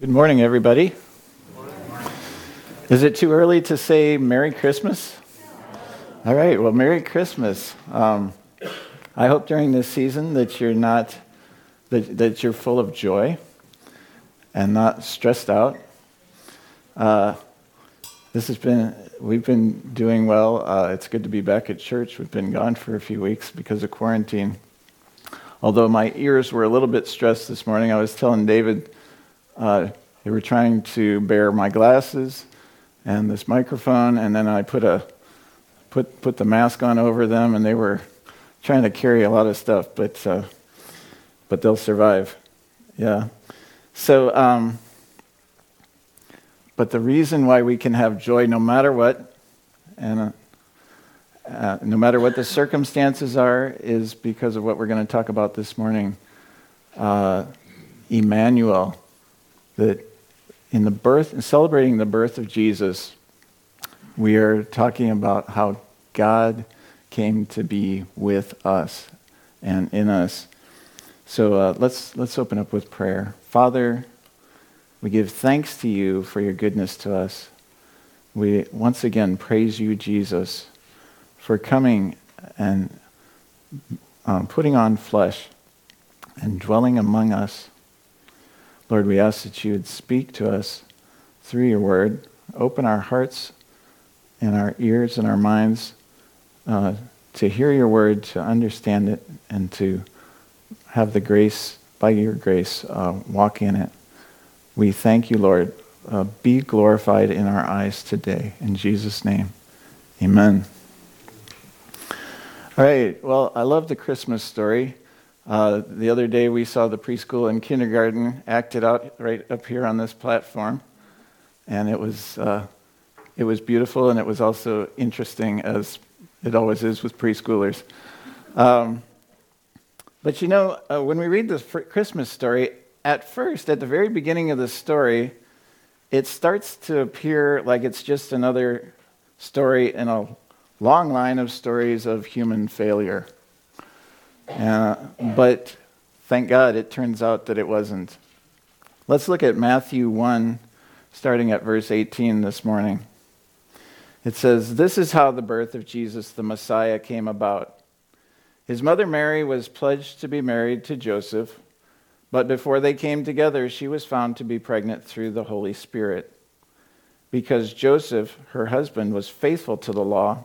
Good morning, everybody. Is it too early to say Merry Christmas? All right, well, Merry Christmas. Um, I hope during this season that you're not, that, that you're full of joy and not stressed out. Uh, this has been, we've been doing well. Uh, it's good to be back at church. We've been gone for a few weeks because of quarantine. Although my ears were a little bit stressed this morning, I was telling David uh, they were trying to bear my glasses and this microphone, and then I put a put put the mask on over them, and they were trying to carry a lot of stuff, but uh, but they'll survive. Yeah. So, um, but the reason why we can have joy no matter what, and uh, uh, no matter what the circumstances are, is because of what we're going to talk about this morning. Uh, Emmanuel, that in the birth, in celebrating the birth of Jesus, we are talking about how God came to be with us and in us. So uh, let's let's open up with prayer. Father, we give thanks to you for your goodness to us. We once again praise you, Jesus, for coming and um, putting on flesh and dwelling among us. Lord, we ask that you would speak to us through your word, open our hearts and our ears and our minds uh, to hear your word, to understand it, and to have the grace, by your grace, uh, walk in it. We thank you, Lord. Uh, be glorified in our eyes today. In Jesus' name, amen. All right, well, I love the Christmas story. Uh, the other day we saw the preschool and kindergarten acted out right up here on this platform, and it was uh, it was beautiful and it was also interesting as it always is with preschoolers. Um, but you know, uh, when we read the Christmas story, at first, at the very beginning of the story, it starts to appear like it's just another story in a long line of stories of human failure. Uh, but thank God it turns out that it wasn't. Let's look at Matthew 1, starting at verse 18 this morning. It says, This is how the birth of Jesus the Messiah came about. His mother Mary was pledged to be married to Joseph, but before they came together, she was found to be pregnant through the Holy Spirit. Because Joseph, her husband, was faithful to the law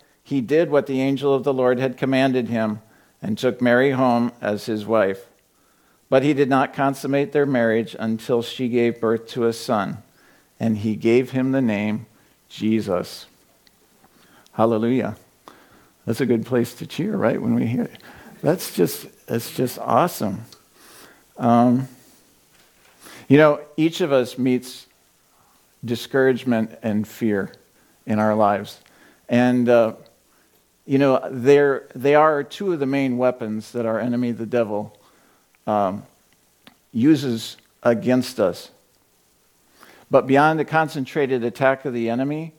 he did what the angel of the Lord had commanded him and took Mary home as his wife. But he did not consummate their marriage until she gave birth to a son, and he gave him the name Jesus. Hallelujah. That's a good place to cheer, right? When we hear it. That's just, that's just awesome. Um, you know, each of us meets discouragement and fear in our lives. And uh, you know, they're, they are two of the main weapons that our enemy, the devil, um, uses against us. But beyond the concentrated attack of the enemy,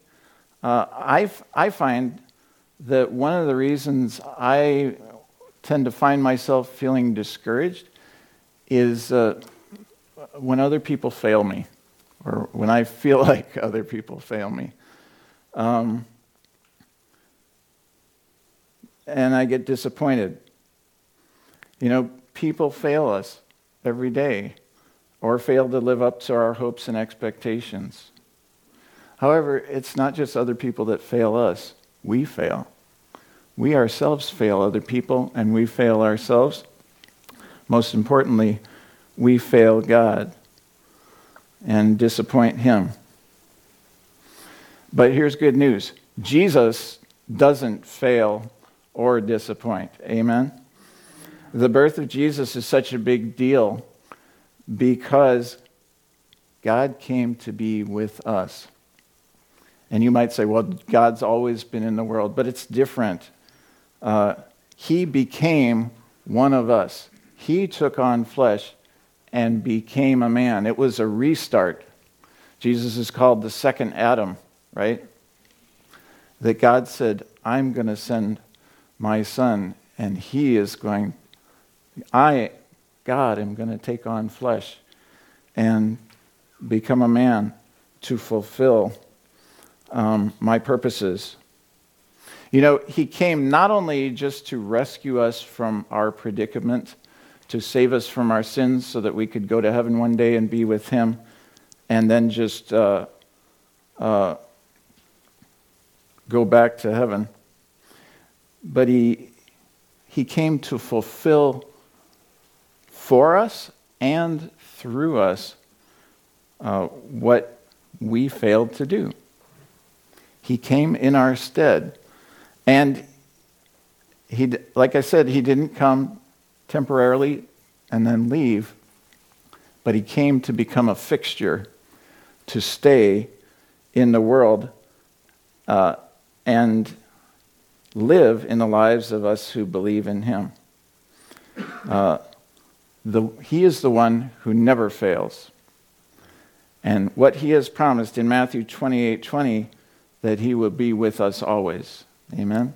uh, I, I find that one of the reasons I tend to find myself feeling discouraged is uh, when other people fail me, or when I feel like other people fail me. Um, and I get disappointed. You know, people fail us every day or fail to live up to our hopes and expectations. However, it's not just other people that fail us, we fail. We ourselves fail other people, and we fail ourselves. Most importantly, we fail God and disappoint Him. But here's good news Jesus doesn't fail or disappoint. Amen? The birth of Jesus is such a big deal because God came to be with us. And you might say, well, God's always been in the world, but it's different. Uh, he became one of us. He took on flesh and became a man. It was a restart. Jesus is called the second Adam, right? That God said, I'm going to send my son, and he is going, I, God, am going to take on flesh and become a man to fulfill um, my purposes. You know, he came not only just to rescue us from our predicament, to save us from our sins so that we could go to heaven one day and be with him, and then just uh, uh, go back to heaven, but he, he came to fulfill for us and through us uh, what we failed to do. He came in our stead. And he, like I said, he didn't come temporarily and then leave, but he came to become a fixture, to stay in the world uh, and live in the lives of us who believe in him. Uh, the, he is the one who never fails. And what he has promised in Matthew 28 20, that he will be with us always. Amen.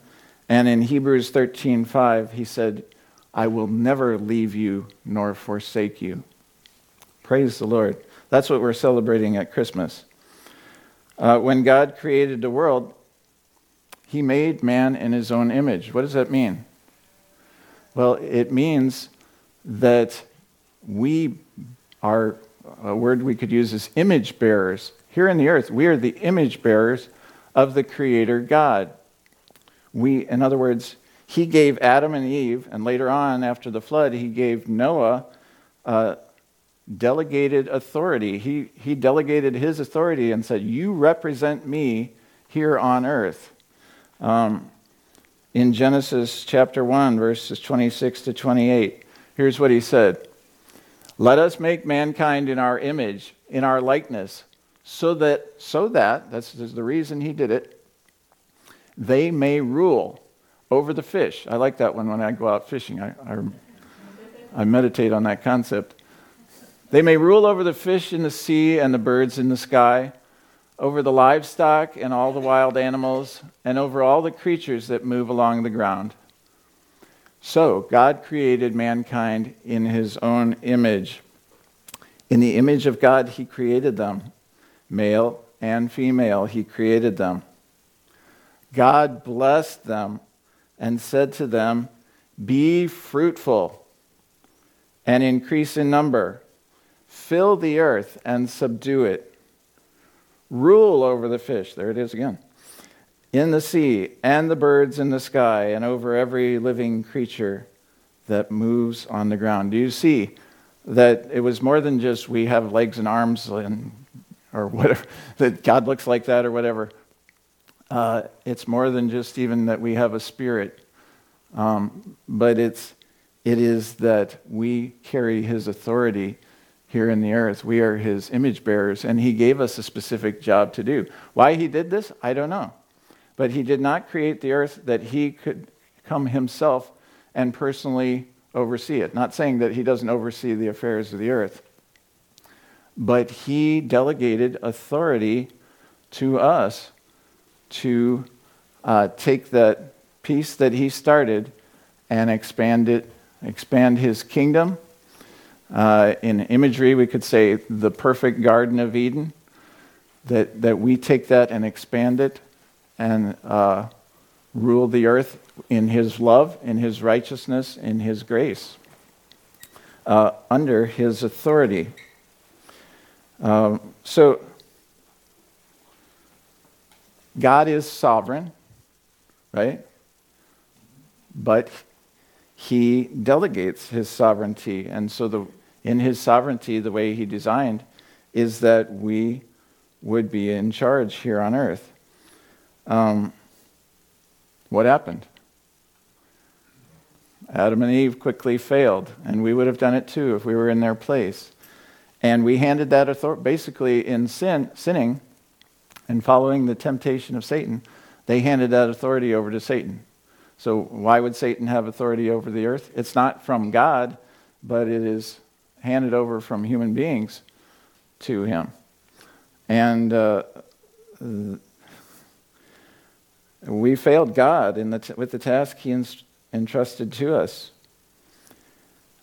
And in Hebrews 13 5, he said, I will never leave you nor forsake you. Praise the Lord. That's what we're celebrating at Christmas. Uh, when God created the world, he made man in his own image. What does that mean? Well, it means that we are a word we could use is image bearers. Here in the earth, we are the image bearers of the Creator God. We, in other words, He gave Adam and Eve, and later on, after the flood, He gave Noah uh, delegated authority. He, he delegated His authority and said, You represent me here on earth. Um, in Genesis chapter 1, verses 26 to 28, here's what He said. Let us make mankind in our image, in our likeness, so that, so that, that's the reason he did it, they may rule over the fish. I like that one when I go out fishing. I, I, I meditate on that concept. They may rule over the fish in the sea and the birds in the sky, over the livestock and all the wild animals, and over all the creatures that move along the ground. So, God created mankind in his own image. In the image of God, he created them. Male and female, he created them. God blessed them and said to them, Be fruitful and increase in number, fill the earth and subdue it, rule over the fish. There it is again in the sea and the birds in the sky and over every living creature that moves on the ground. Do you see that it was more than just we have legs and arms and, or whatever, that God looks like that or whatever? Uh, it's more than just even that we have a spirit, um, but it's, it is that we carry his authority here in the earth. We are his image bearers, and he gave us a specific job to do. Why he did this, I don't know. But he did not create the earth that he could come himself and personally oversee it. Not saying that he doesn't oversee the affairs of the earth, but he delegated authority to us to uh, take that piece that he started and expand it, expand his kingdom. Uh, in imagery, we could say the perfect Garden of Eden, that, that we take that and expand it and uh, rule the earth in his love, in his righteousness, in his grace, uh, under his authority. Um, so, God is sovereign, right? But he delegates his sovereignty. And so, the, in his sovereignty, the way he designed is that we would be in charge here on earth. Um, what happened? Adam and Eve quickly failed, and we would have done it too if we were in their place. And we handed that authority, basically, in sin, sinning and following the temptation of Satan, they handed that authority over to Satan. So, why would Satan have authority over the earth? It's not from God, but it is handed over from human beings to him. And uh, we failed God in the t- with the task he entrusted to us.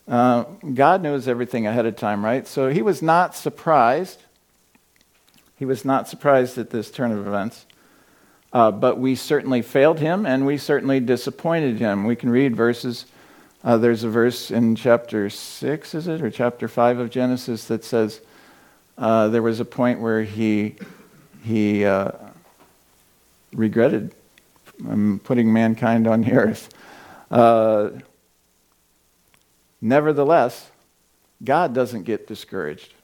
Uh, God knows everything ahead of time, right? So he was not surprised. He was not surprised at this turn of events. Uh, but we certainly failed him and we certainly disappointed him. We can read verses. Uh, there's a verse in chapter 6, is it, or chapter 5 of Genesis that says uh, there was a point where he, he uh, regretted um, putting mankind on the earth. Uh, nevertheless, God doesn't get discouraged.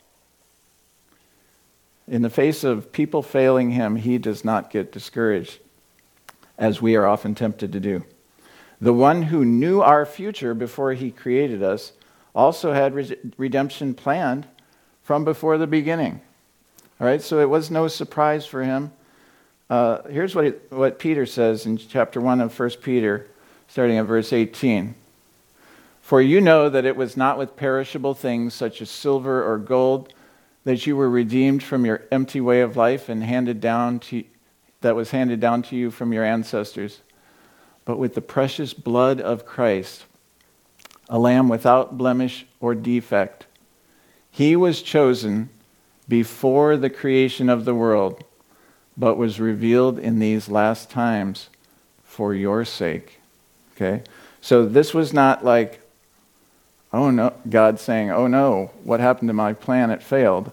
In the face of people failing him, he does not get discouraged, as we are often tempted to do. The one who knew our future before he created us also had re- redemption planned from before the beginning. All right, so it was no surprise for him. Uh, here's what, it, what Peter says in chapter 1 of 1 Peter starting at verse 18. For you know that it was not with perishable things such as silver or gold that you were redeemed from your empty way of life and handed down to that was handed down to you from your ancestors, but with the precious blood of Christ, a lamb without blemish or defect. He was chosen before the creation of the world, but was revealed in these last times for your sake. Okay? So this was not like, oh no, God saying, oh no, what happened to my plan? It failed.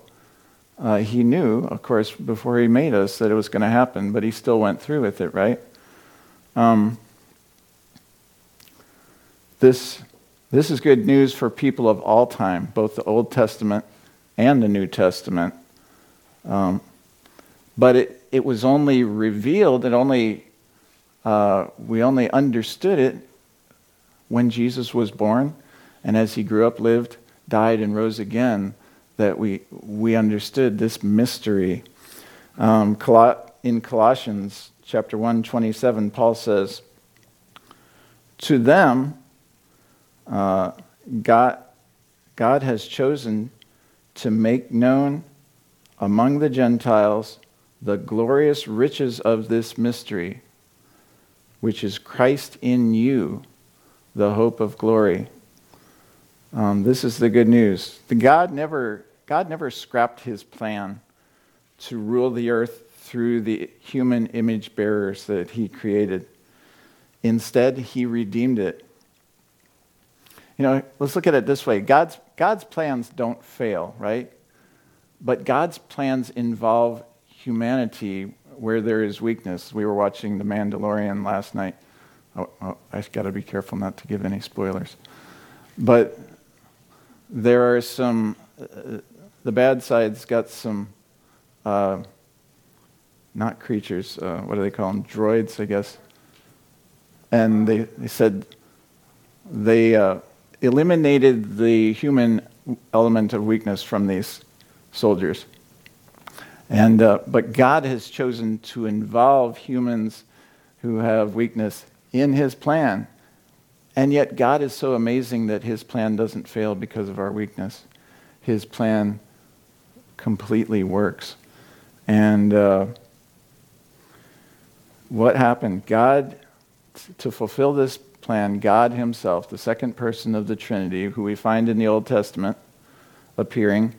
Uh, he knew, of course, before he made us that it was going to happen, but he still went through with it, right? Um, this, this is good news for people of all time, both the Old Testament and the New Testament. Um, but it, it was only revealed, it only uh, we only understood it when Jesus was born and as he grew up, lived, died, and rose again, that we, we understood this mystery. Um, in Colossians chapter 1, 27, Paul says, To them, uh, God, God has chosen to make known among the Gentiles the glorious riches of this mystery which is Christ in you, the hope of glory. Um, this is the good news. The God never, God never scrapped his plan to rule the earth through the human image bearers that he created. Instead, he redeemed it. You know, let's look at it this way God's, God's plans don't fail, right? But God's plans involve humanity where there is weakness. We were watching The Mandalorian last night. Oh, oh, I've got to be careful not to give any spoilers. But there are some, uh, the bad side's got some, uh, not creatures, uh, what do they call them? Droids, I guess. And they, they said they uh, eliminated the human element of weakness from these soldiers. And, uh, but God has chosen to involve humans who have weakness in his plan. And yet, God is so amazing that his plan doesn't fail because of our weakness. His plan completely works. And uh, what happened? God, to fulfill this plan, God Himself, the second person of the Trinity, who we find in the Old Testament appearing,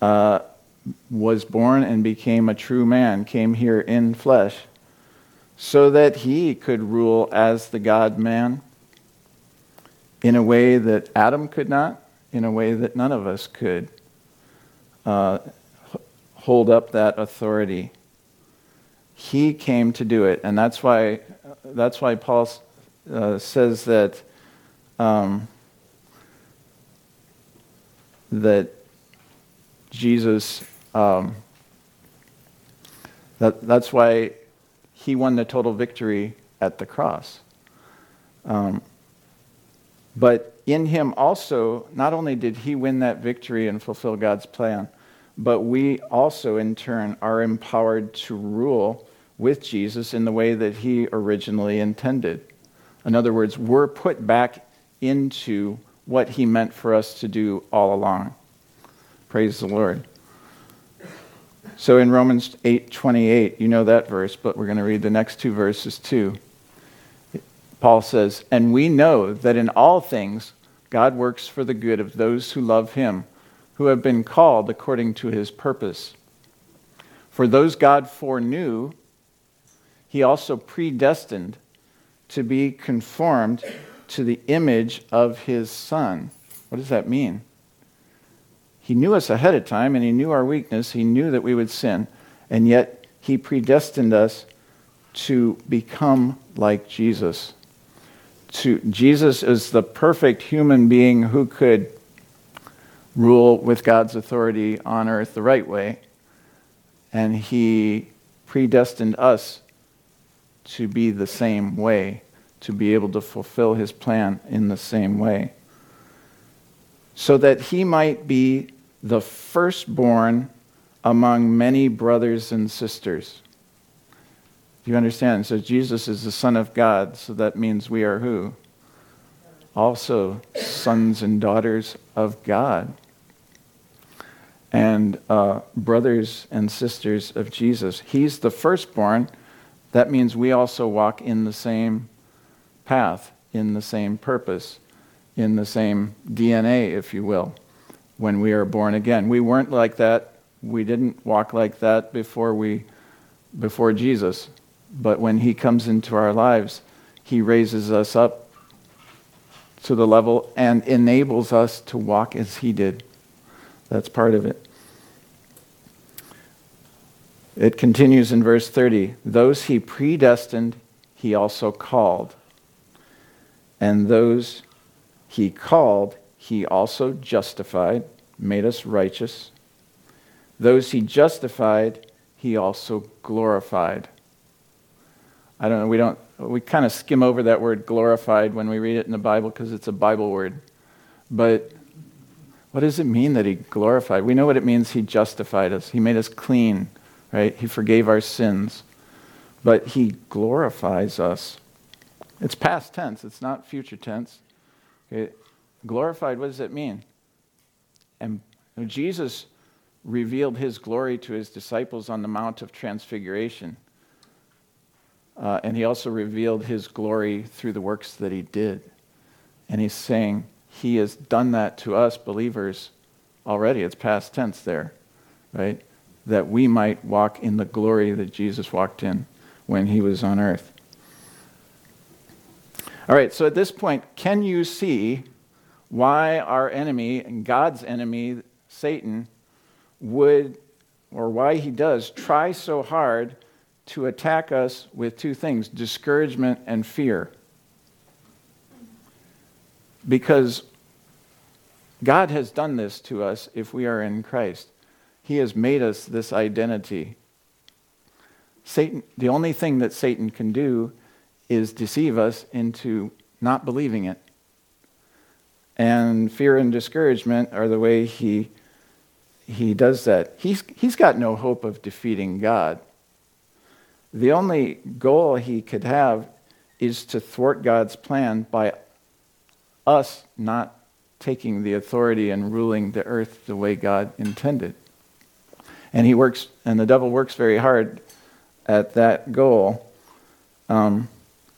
uh, was born and became a true man, came here in flesh, so that he could rule as the God man in a way that Adam could not, in a way that none of us could uh, hold up that authority. He came to do it. And that's why, that's why Paul uh, says that, um, that Jesus, um, that, that's why he won the total victory at the cross. Um, but in him also, not only did he win that victory and fulfill God's plan, but we also, in turn, are empowered to rule with Jesus in the way that he originally intended. In other words, we're put back into what he meant for us to do all along. Praise the Lord. So in Romans 8:28, you know that verse, but we're going to read the next two verses too. Paul says, "And we know that in all things God works for the good of those who love him, who have been called according to his purpose. For those God foreknew, he also predestined to be conformed to the image of his Son." What does that mean? He knew us ahead of time and he knew our weakness. He knew that we would sin, and yet he predestined us to become like Jesus to Jesus is the perfect human being who could rule with God's authority on earth the right way. And he predestined us to be the same way, to be able to fulfill his plan in the same way. So that he might be the firstborn among many brothers and sisters. Do you understand? So Jesus is the Son of God, so that means we are who? Also, sons and daughters of God. And uh, brothers and sisters of Jesus. He's the firstborn. That means we also walk in the same path, in the same purpose, in the same DNA, if you will, when we are born again. We weren't like that. We didn't walk like that before we before Jesus. But when He comes into our lives, He raises us up to the level and enables us to walk as He did. That's part of it. It continues in verse 30 Those He predestined, He also called. And those He called, He also justified, made us righteous. Those He justified, He also glorified. I don't know, we don't, we kind of skim over that word glorified when we read it in the Bible because it's a Bible word. But what does it mean that he glorified? We know what it means he justified us. He made us clean, right? He forgave our sins. But he glorifies us. It's past tense, it's not future tense. Okay? Glorified, what does it mean? And Jesus revealed his glory to his disciples on the Mount of Transfiguration. Uh, and he also revealed his glory through the works that he did. And he's saying he has done that to us believers already. It's past tense there, right? That we might walk in the glory that Jesus walked in when he was on earth. All right, so at this point, can you see why our enemy and God's enemy, Satan, would, or why he does, try so hard to attack us with two things discouragement and fear. Because God has done this to us if we are in Christ. He has made us this identity. Satan, the only thing that Satan can do is deceive us into not believing it. And fear and discouragement are the way he, he does that. He's, he's got no hope of defeating God. The only goal he could have is to thwart God's plan by us not taking the authority and ruling the earth the way God intended. And he works, and the devil works very hard at that goal. Um,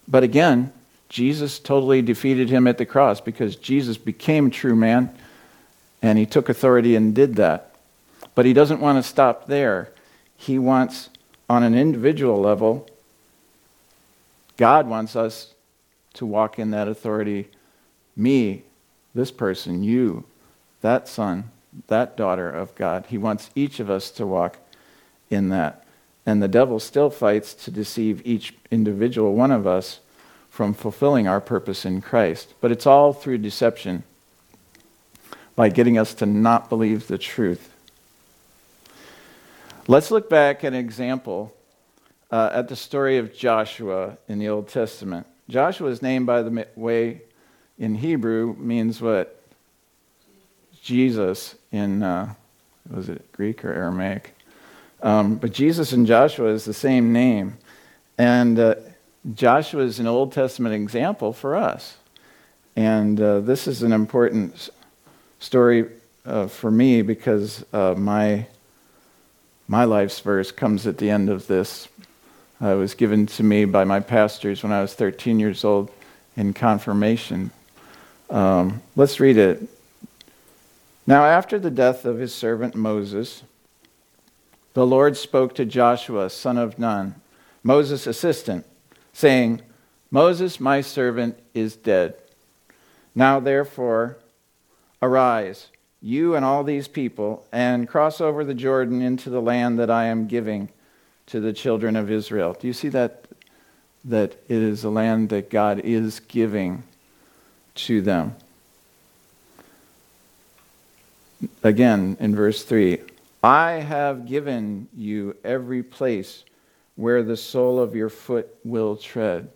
but again, Jesus totally defeated him at the cross because Jesus became true man and he took authority and did that. But he doesn't want to stop there. He wants on an individual level, God wants us to walk in that authority. Me, this person, you, that son, that daughter of God. He wants each of us to walk in that. And the devil still fights to deceive each individual one of us from fulfilling our purpose in Christ. But it's all through deception by getting us to not believe the truth. Let's look back at an example uh, at the story of Joshua in the Old Testament. Joshua's name, by the way in Hebrew means what? Jesus in, uh, was it Greek or Aramaic? Um, but Jesus and Joshua is the same name. And uh, Joshua is an Old Testament example for us. And uh, this is an important story uh, for me because uh, my, my life's verse comes at the end of this. Uh, it was given to me by my pastors when I was 13 years old in confirmation. Um, let's read it. Now, after the death of his servant Moses, the Lord spoke to Joshua, son of Nun, Moses' assistant, saying, Moses, my servant, is dead. Now, therefore, arise, you and all these people, and cross over the Jordan into the land that I am giving to the children of Israel. Do you see that? That it is a land that God is giving to them. Again, in verse 3 I have given you every place where the sole of your foot will tread.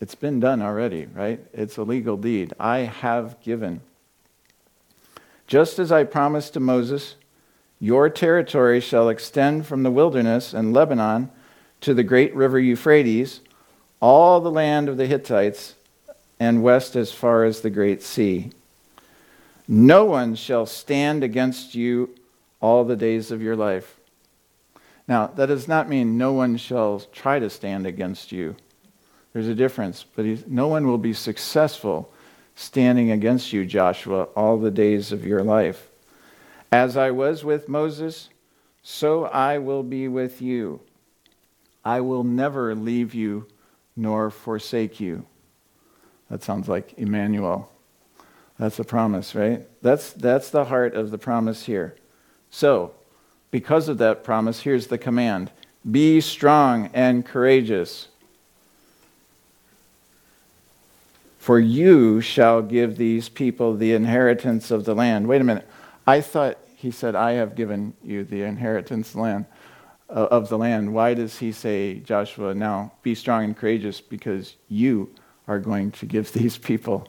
It's been done already, right? It's a legal deed. I have given. Just as I promised to Moses, your territory shall extend from the wilderness and Lebanon to the great river Euphrates, all the land of the Hittites, and west as far as the great sea. No one shall stand against you all the days of your life. Now, that does not mean no one shall try to stand against you. There's a difference, but no one will be successful standing against you, Joshua, all the days of your life. As I was with Moses, so I will be with you. I will never leave you nor forsake you. That sounds like Emmanuel. That's a promise, right? That's, that's the heart of the promise here. So, because of that promise, here's the command Be strong and courageous. For you shall give these people the inheritance of the land. Wait a minute. I thought he said, I have given you the inheritance land uh, of the land. Why does he say, Joshua, now be strong and courageous because you are going to give these people?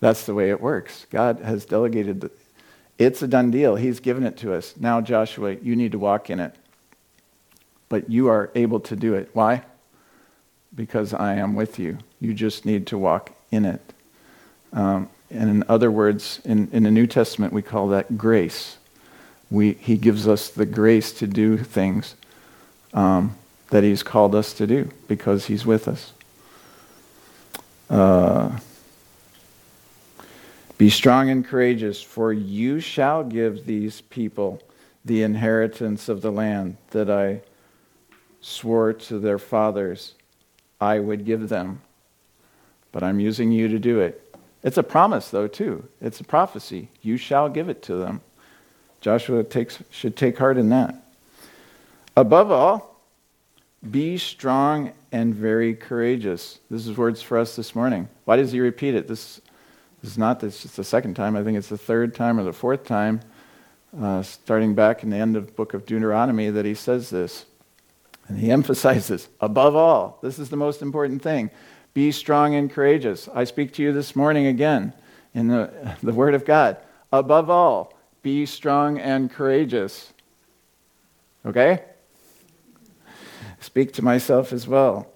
That's the way it works. God has delegated the, it's a done deal. He's given it to us. Now, Joshua, you need to walk in it. But you are able to do it. Why? Because I am with you. You just need to walk in it. Um, and in other words, in, in the New Testament, we call that grace. We, he gives us the grace to do things um, that He's called us to do because He's with us. Uh, be strong and courageous, for you shall give these people the inheritance of the land that I swore to their fathers I would give them. But I'm using you to do it. It's a promise, though, too. It's a prophecy. You shall give it to them. Joshua takes, should take heart in that. Above all, be strong and very courageous. This is words for us this morning. Why does he repeat it? This is not this it's the second time. I think it's the third time or the fourth time, uh, starting back in the end of the book of Deuteronomy, that he says this. And he emphasizes, above all, this is the most important thing be strong and courageous. I speak to you this morning again in the, the Word of God. Above all, be strong and courageous. Okay? Speak to myself as well.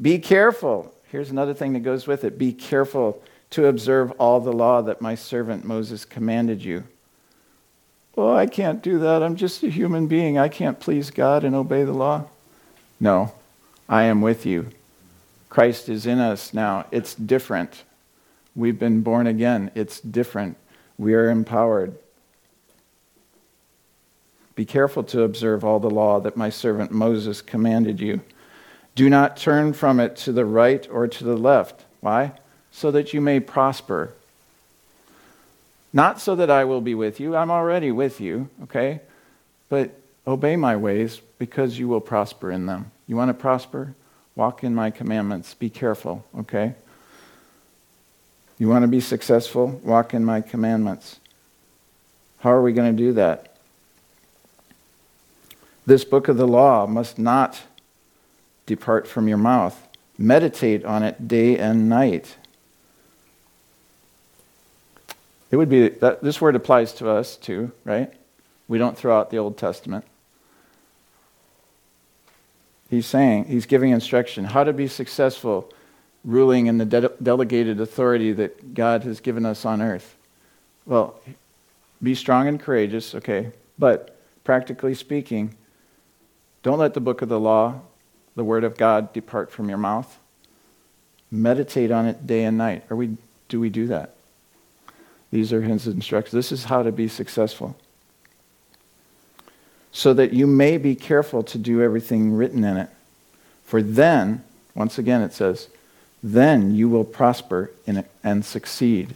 Be careful. Here's another thing that goes with it be careful to observe all the law that my servant Moses commanded you. Well, I can't do that. I'm just a human being. I can't please God and obey the law. No, I am with you. Christ is in us now. It's different. We've been born again. It's different. We are empowered. Be careful to observe all the law that my servant Moses commanded you. Do not turn from it to the right or to the left. Why? so that you may prosper. Not so that I will be with you, I'm already with you, okay? But obey my ways, because you will prosper in them. You want to prosper? Walk in my commandments. Be careful, okay? You want to be successful? Walk in my commandments. How are we going to do that? This book of the law must not depart from your mouth. Meditate on it day and night. It would be that this word applies to us too, right? We don't throw out the Old Testament. He's saying, he's giving instruction how to be successful ruling in the de- delegated authority that God has given us on earth. Well, be strong and courageous, okay, but practically speaking, don't let the book of the law, the word of God, depart from your mouth. Meditate on it day and night. Are we, do we do that? These are his instructions. This is how to be successful. So that you may be careful to do everything written in it. For then, once again it says, then you will prosper and succeed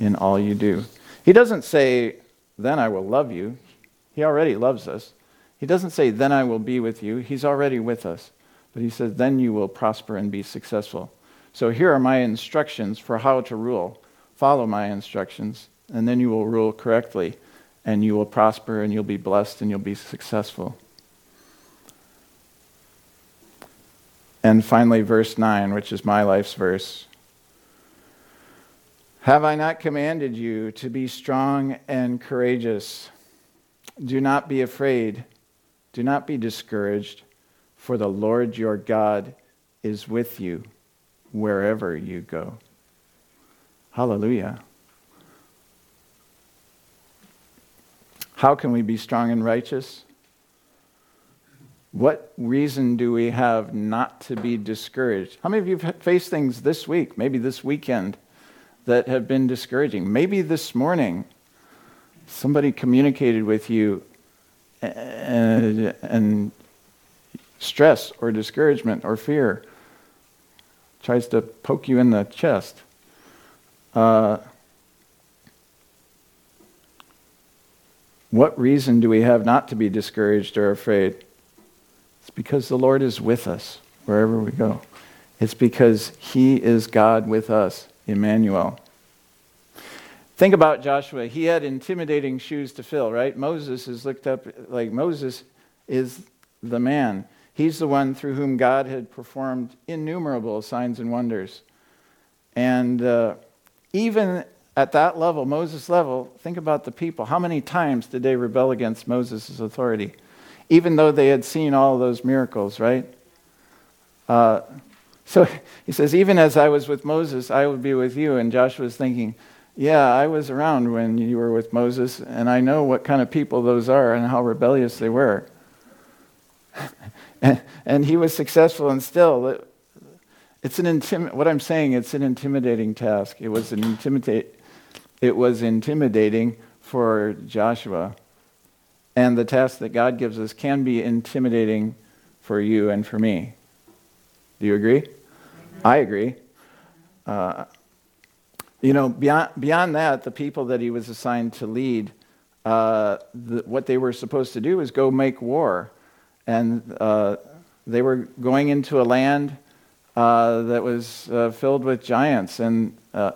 in all you do. He doesn't say, then I will love you. He already loves us. He doesn't say, then I will be with you. He's already with us. But he says, then you will prosper and be successful. So here are my instructions for how to rule. Follow my instructions, and then you will rule correctly, and you will prosper, and you'll be blessed, and you'll be successful. And finally, verse 9, which is my life's verse. Have I not commanded you to be strong and courageous? Do not be afraid. Do not be discouraged, for the Lord your God is with you wherever you go. Hallelujah. How can we be strong and righteous? What reason do we have not to be discouraged? How many of you have faced things this week, maybe this weekend, that have been discouraging? Maybe this morning somebody communicated with you and, and stress or discouragement or fear tries to poke you in the chest. Uh, what reason do we have not to be discouraged or afraid? It's because the Lord is with us wherever we go. It's because He is God with us, Emmanuel. Think about Joshua. He had intimidating shoes to fill, right? Moses is looked up like Moses is the man. He's the one through whom God had performed innumerable signs and wonders. And uh, even at that level, Moses' level, think about the people. How many times did they rebel against Moses' authority? even though they had seen all those miracles, right? Uh, so he says, even as I was with Moses, I will be with you. And Joshua's thinking, yeah, I was around when you were with Moses, and I know what kind of people those are and how rebellious they were. and, and, he was successful, and still, it's an intim- what I'm saying, it's an intimidating task. It was, an intimidate- it was intimidating for Joshua. And the task that God gives us can be intimidating for you and for me. Do you agree? I agree. Uh, you know, beyond, beyond that, the people that he was assigned to lead, uh, the, what they were supposed to do was go make war. And uh, they were going into a land uh, that was uh, filled with giants. And uh,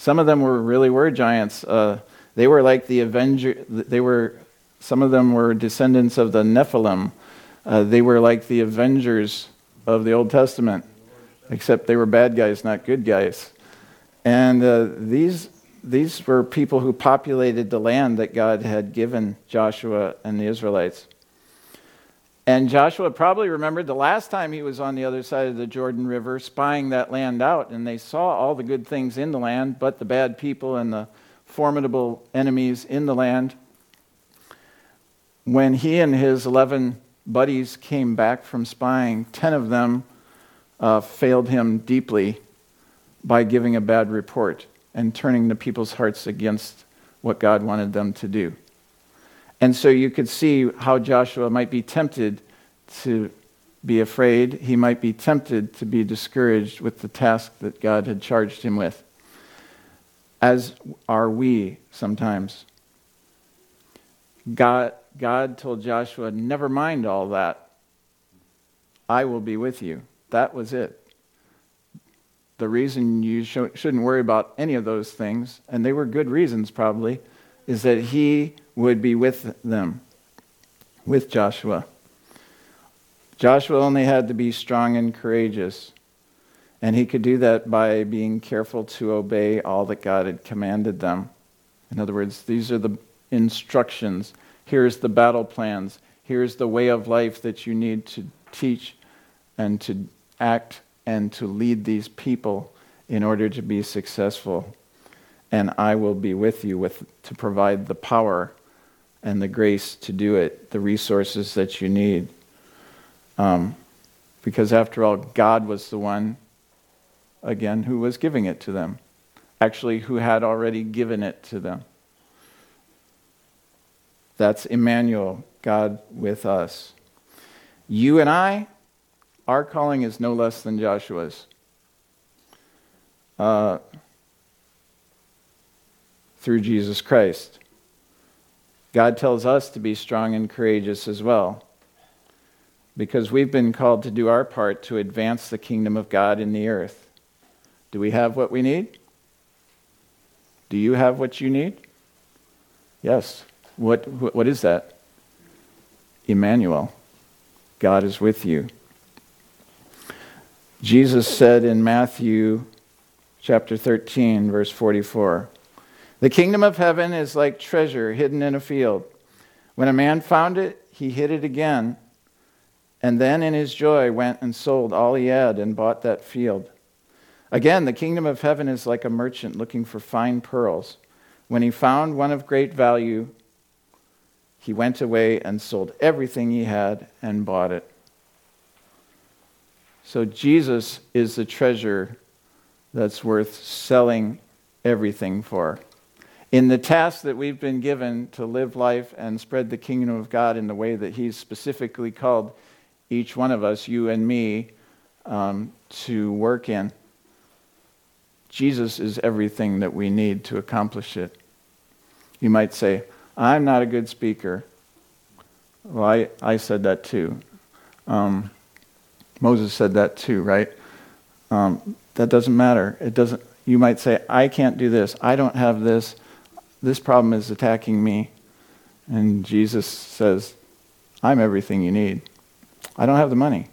some of them were really were giants. they were like the Avenger, they were some of them were descendants of the Nephilim. Uh, they were like the Avengers of the Old Testament, except they were bad guys, not good guys. And uh, these, these were people who populated the land that God had given Joshua and the Israelites. And Joshua probably remembered the last time he was on the other side of the Jordan River spying that land out, and they saw all the good things in the land, but the bad people and the formidable enemies in the land when he and his 11 buddies came back from spying, 10 of them uh, failed him deeply by giving a bad report and turning the people's hearts against what God wanted them to do. And so you could see how Joshua might be tempted to be afraid. He might be tempted to be discouraged with the task that God had charged him with, as are we sometimes. God, God told Joshua, Never mind all that. I will be with you. That was it. The reason you sh- shouldn't worry about any of those things, and they were good reasons probably, is that he would be with them, with Joshua. Joshua only had to be strong and courageous. And he could do that by being careful to obey all that God had commanded them. In other words, these are the instructions. Here's the battle plans. Here's the way of life that you need to teach and to act and to lead these people in order to be successful. And I will be with you with, to provide the power and the grace to do it, the resources that you need. Um, because after all, God was the one, again, who was giving it to them. Actually, who had already given it to them. That's Emmanuel, God with us. You and I, our calling is no less than Joshua's. Uh, through Jesus Christ. God tells us to be strong and courageous as well, because we've been called to do our part to advance the kingdom of God in the earth. Do we have what we need? Do you have what you need? Yes. What, what is that? Emmanuel. God is with you. Jesus said in Matthew chapter 13, verse 44 The kingdom of heaven is like treasure hidden in a field. When a man found it, he hid it again, and then in his joy went and sold all he had and bought that field. Again, the kingdom of heaven is like a merchant looking for fine pearls. When he found one of great value, he went away and sold everything he had and bought it. So Jesus is the treasure that's worth selling everything for. In the task that we've been given to live life and spread the kingdom of God in the way that He's specifically called each one of us, you and me, um, to work in, Jesus is everything that we need to accomplish it. You might say, I'm not a good speaker. Well, I, I said that too. Um, Moses said that too, right? Um, that doesn't matter. It doesn't. You might say, "I can't do this. I don't have this. This problem is attacking me," and Jesus says, "I'm everything you need. I don't have the money.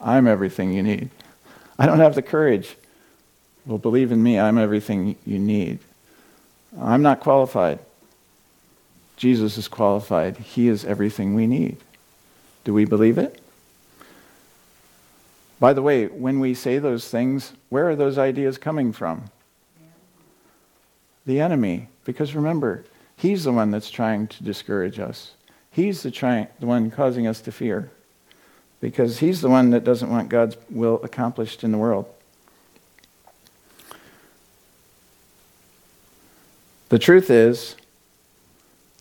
I'm everything you need. I don't have the courage. Well, believe in me. I'm everything you need. I'm not qualified. Jesus is qualified. He is everything we need. Do we believe it? By the way, when we say those things, where are those ideas coming from? The enemy. Because remember, he's the one that's trying to discourage us. He's the, the one causing us to fear. Because he's the one that doesn't want God's will accomplished in the world. The truth is,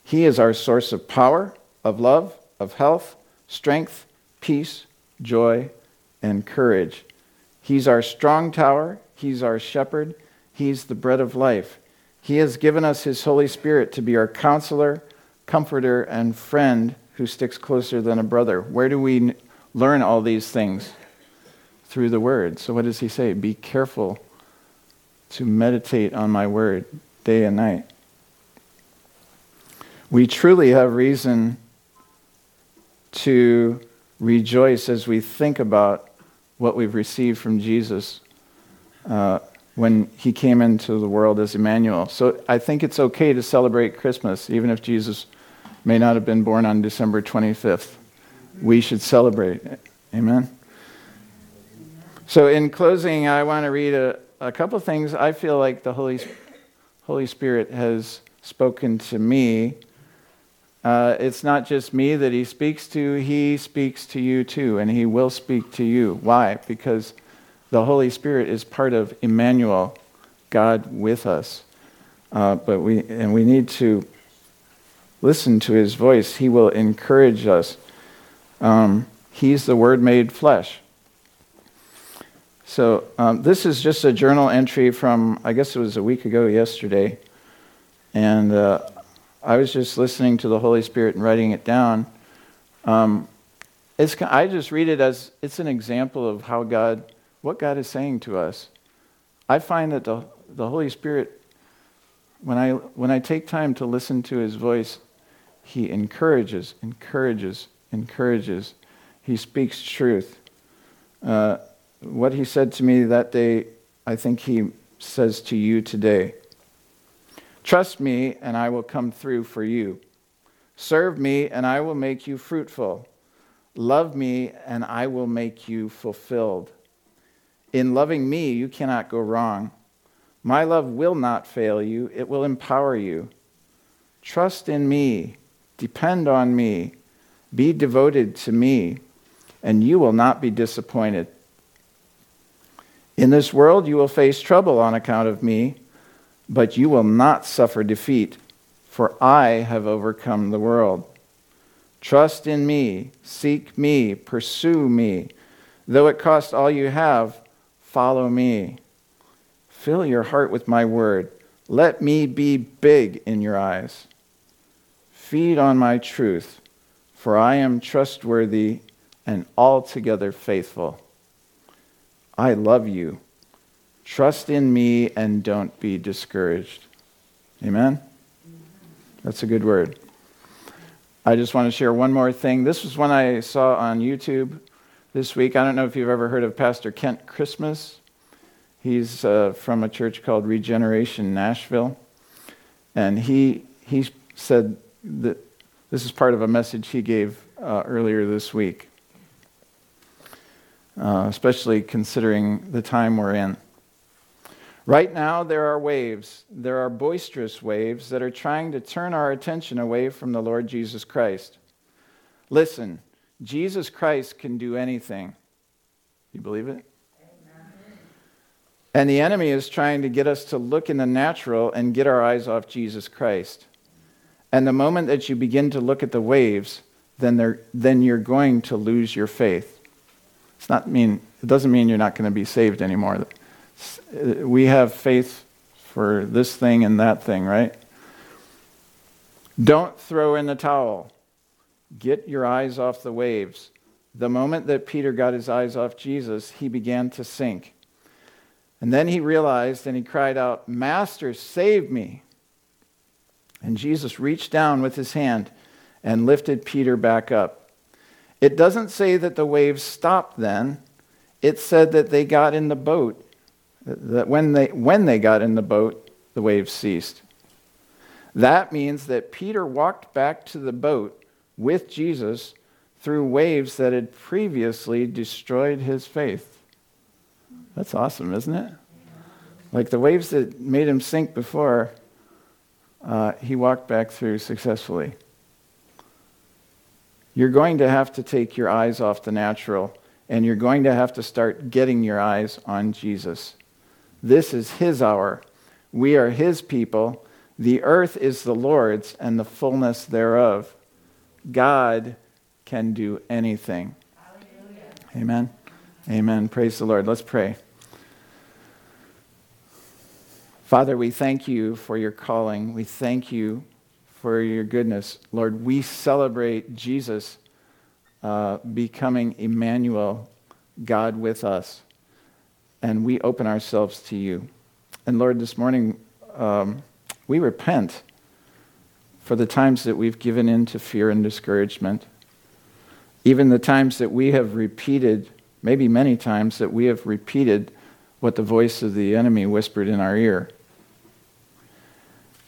he is our source of power, of love, of health, strength, peace, joy, and courage. He's our strong tower, He's our shepherd, He's the bread of life. He has given us His Holy Spirit to be our counselor, comforter, and friend who sticks closer than a brother. Where do we learn all these things? Through the Word. So, what does He say? Be careful to meditate on my Word day and night. We truly have reason to rejoice as we think about what we've received from Jesus uh, when he came into the world as Emmanuel. So I think it's okay to celebrate Christmas, even if Jesus may not have been born on December 25th. We should celebrate. Amen? So, in closing, I want to read a, a couple things I feel like the Holy, Holy Spirit has spoken to me. Uh, it's not just me that he speaks to, he speaks to you too, and he will speak to you. Why? Because the Holy Spirit is part of Emmanuel, God with us. Uh, but we, and we need to listen to his voice. He will encourage us. Um, he's the Word made flesh. So, um, this is just a journal entry from, I guess it was a week ago yesterday. And uh, I was just listening to the Holy Spirit and writing it down. Um, it's, I just read it as it's an example of how God, what God is saying to us. I find that the, the Holy Spirit, when I, when I take time to listen to his voice, he encourages, encourages, encourages. He speaks truth. Uh, what he said to me that day, I think he says to you today. Trust me, and I will come through for you. Serve me, and I will make you fruitful. Love me, and I will make you fulfilled. In loving me, you cannot go wrong. My love will not fail you, it will empower you. Trust in me, depend on me, be devoted to me, and you will not be disappointed. In this world, you will face trouble on account of me, but you will not suffer defeat, for I have overcome the world. Trust in me, seek me, pursue me. Though it cost all you have, follow me. Fill your heart with my word. Let me be big in your eyes. Feed on my truth, for I am trustworthy and altogether faithful. I love you. Trust in me and don't be discouraged. Amen? That's a good word. I just want to share one more thing. This was one I saw on YouTube this week. I don't know if you've ever heard of Pastor Kent Christmas. He's uh, from a church called Regeneration Nashville. And he, he said that this is part of a message he gave uh, earlier this week, uh, especially considering the time we're in. Right now, there are waves, there are boisterous waves that are trying to turn our attention away from the Lord Jesus Christ. Listen, Jesus Christ can do anything. You believe it? And the enemy is trying to get us to look in the natural and get our eyes off Jesus Christ. And the moment that you begin to look at the waves, then, then you're going to lose your faith. It's not mean, it doesn't mean you're not going to be saved anymore we have faith for this thing and that thing, right? Don't throw in the towel. Get your eyes off the waves. The moment that Peter got his eyes off Jesus, he began to sink. And then he realized and he cried out, Master, save me. And Jesus reached down with his hand and lifted Peter back up. It doesn't say that the waves stopped then, it said that they got in the boat that when they, when they got in the boat, the waves ceased. That means that Peter walked back to the boat with Jesus through waves that had previously destroyed his faith. That's awesome, isn't it? Like the waves that made him sink before, uh, he walked back through successfully. You're going to have to take your eyes off the natural, and you're going to have to start getting your eyes on Jesus. This is his hour. We are his people. The earth is the Lord's and the fullness thereof. God can do anything. Hallelujah. Amen. Amen. Praise the Lord. Let's pray. Father, we thank you for your calling. We thank you for your goodness. Lord, we celebrate Jesus uh, becoming Emmanuel, God with us and we open ourselves to you. And Lord, this morning, um, we repent for the times that we've given in to fear and discouragement, even the times that we have repeated, maybe many times, that we have repeated what the voice of the enemy whispered in our ear.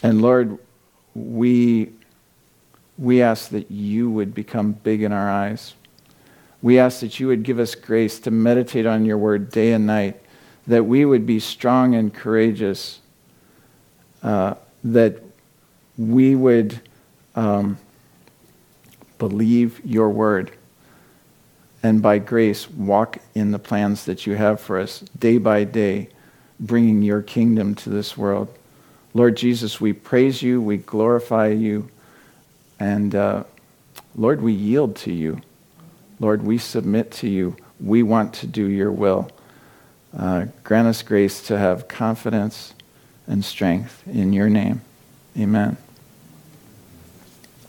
And Lord, we, we ask that you would become big in our eyes. We ask that you would give us grace to meditate on your word day and night that we would be strong and courageous, uh, that we would um, believe your word, and by grace walk in the plans that you have for us day by day, bringing your kingdom to this world. Lord Jesus, we praise you, we glorify you, and uh, Lord, we yield to you. Lord, we submit to you. We want to do your will. Uh, grant us grace to have confidence and strength in your name. Amen.